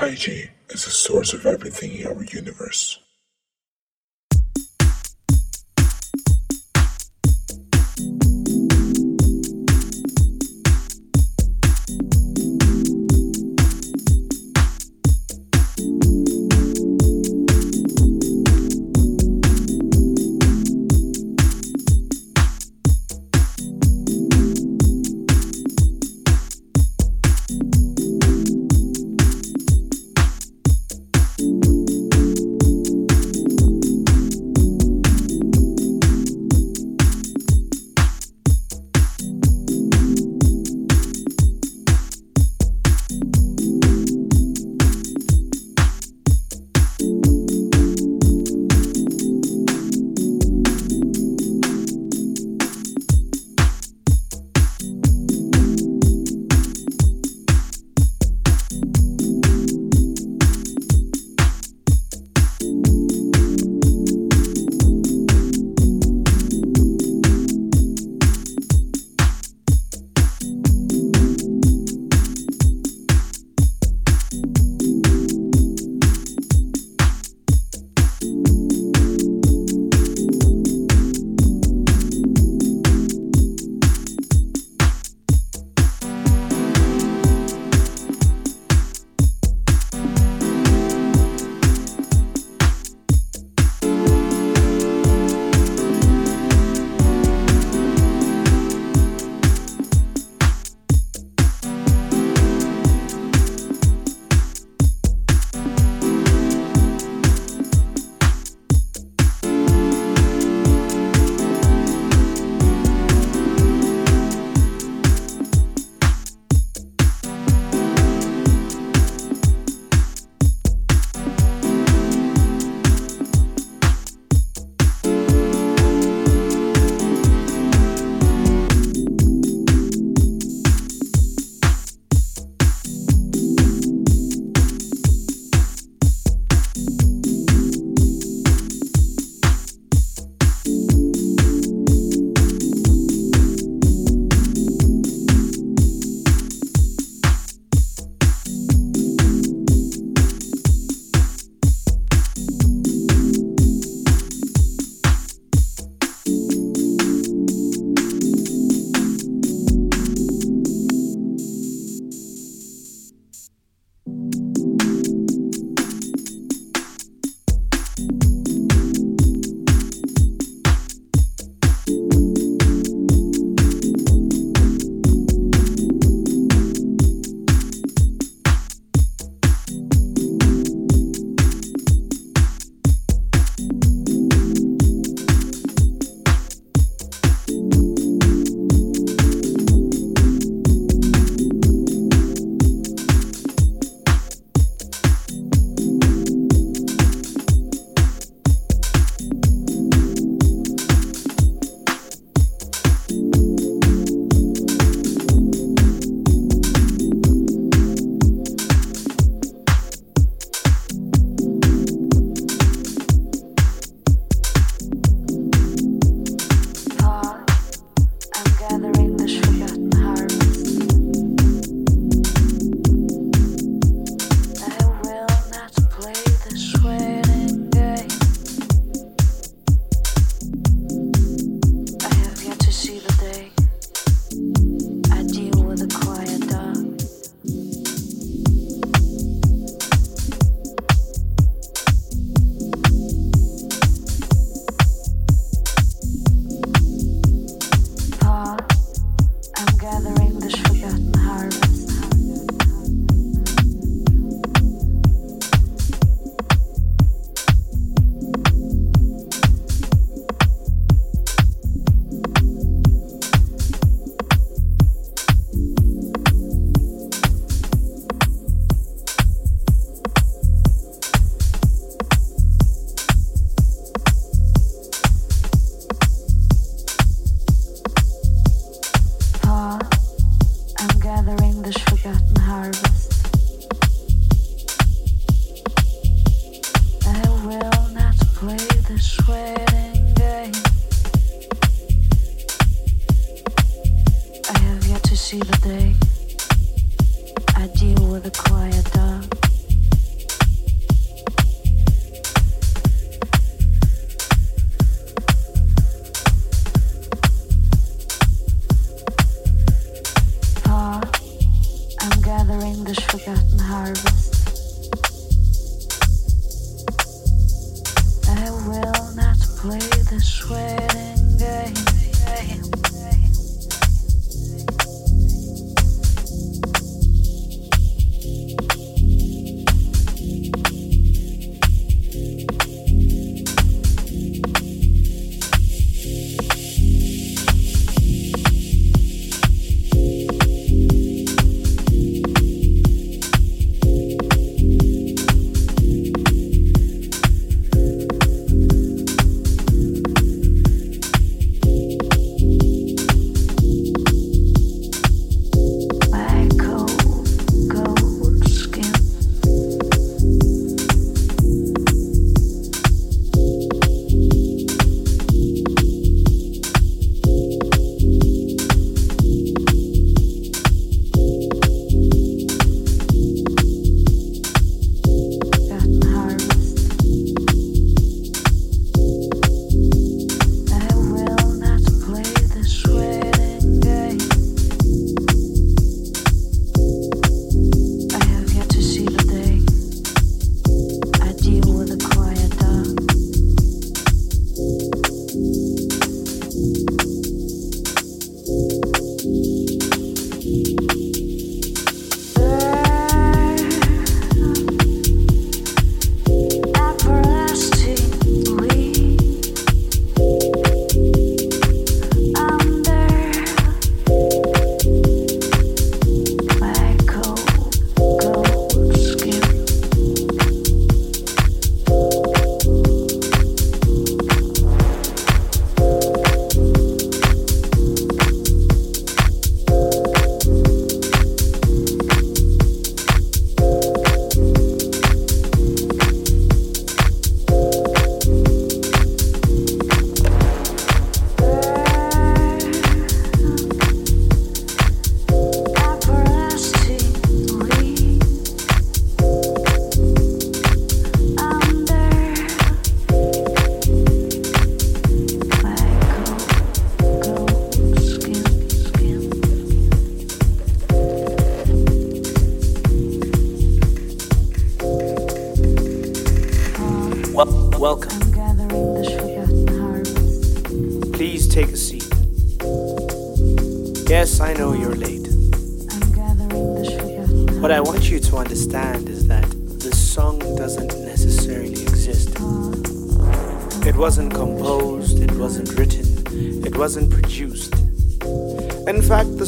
Taiji is the source of everything in our universe.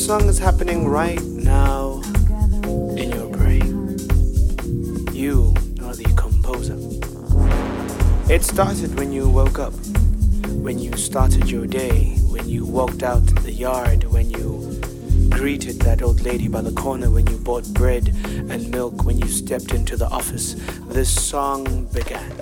Song is happening right now in your brain. You are the composer. It started when you woke up, when you started your day, when you walked out the yard, when you greeted that old lady by the corner, when you bought bread and milk, when you stepped into the office. This song began.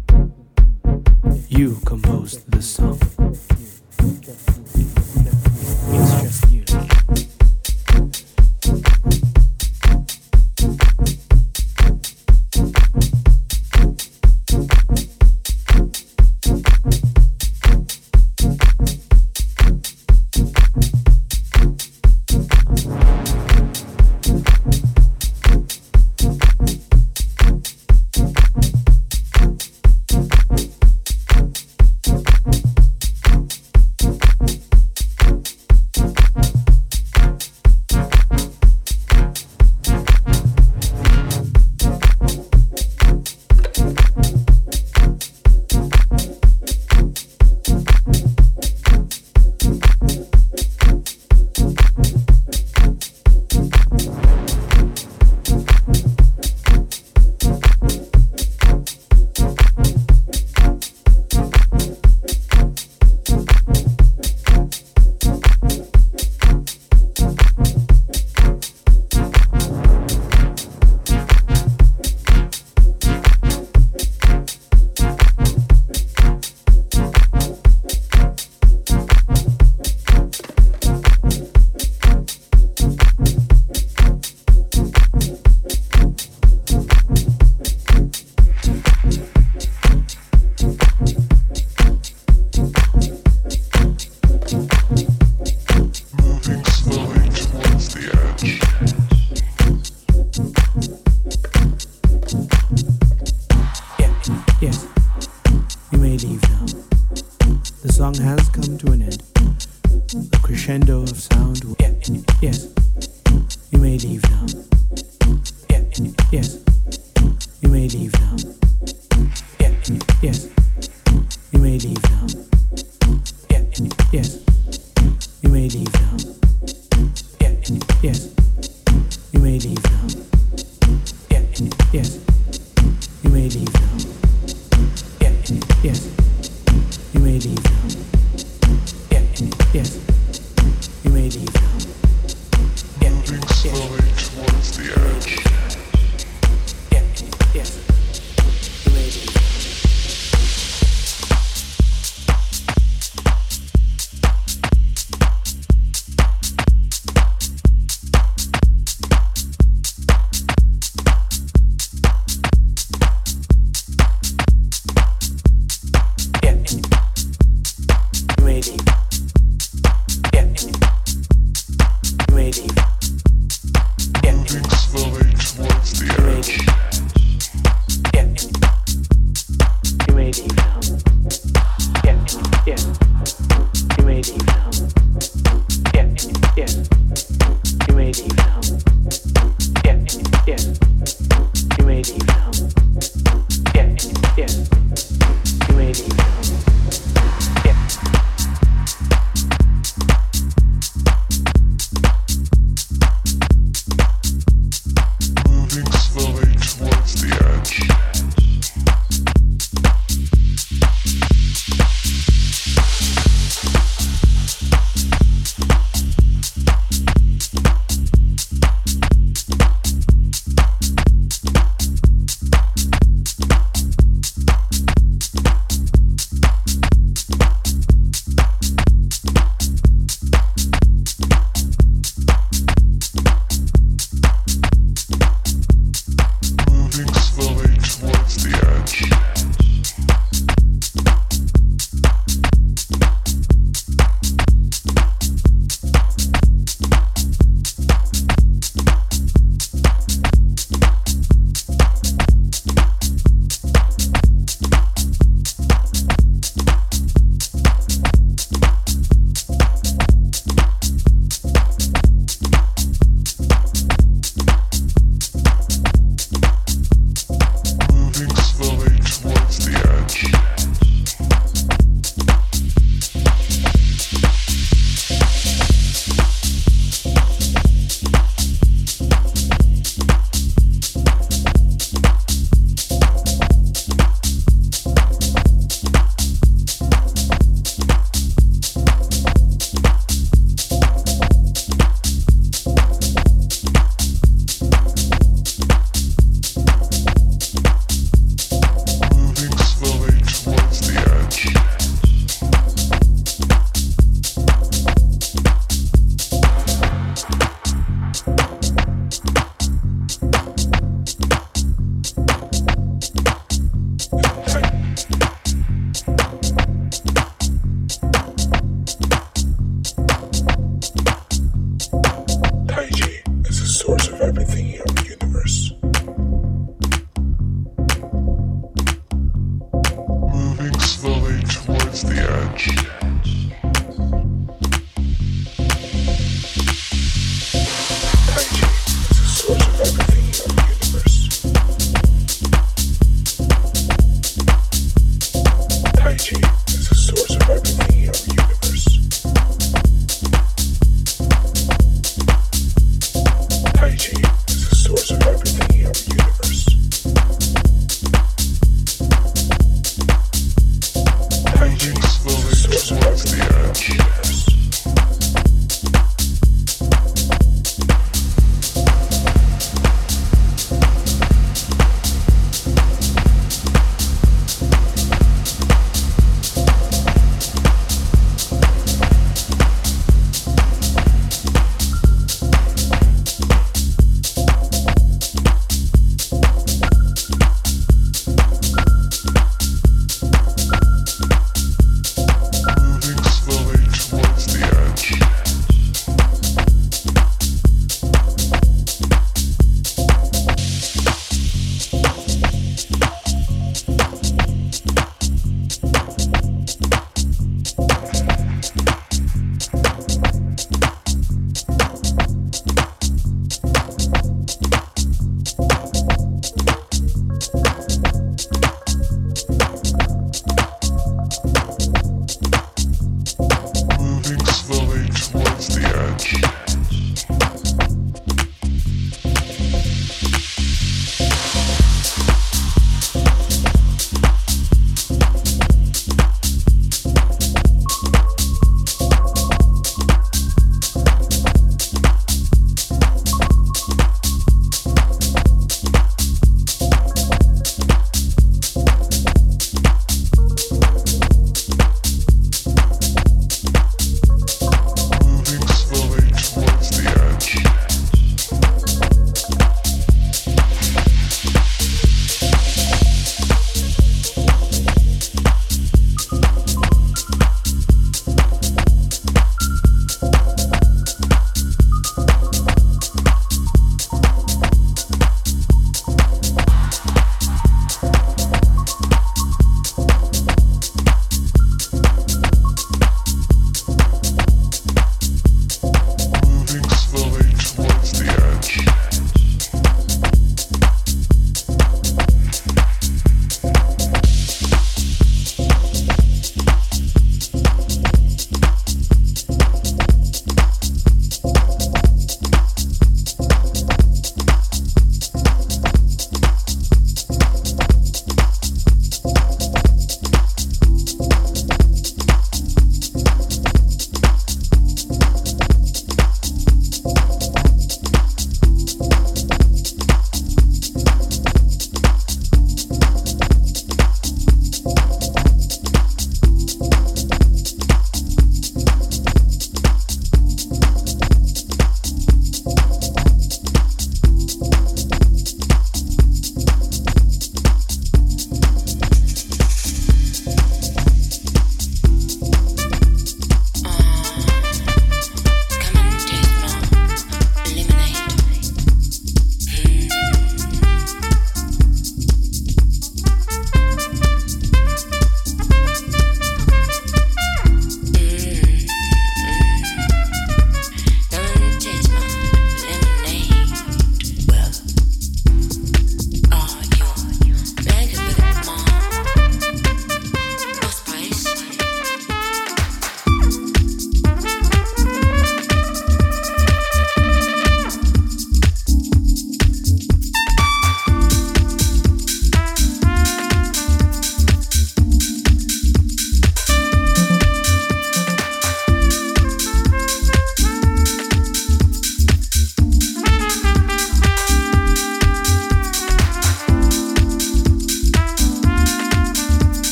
You composed the song. song has come to an end. The crescendo of sound. Will... Yeah, yes. You may leave now.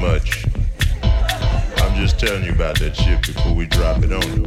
much. I'm just telling you about that shit before we drop it on you.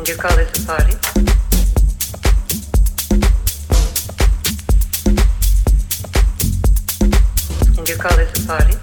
The this a as